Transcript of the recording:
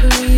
believe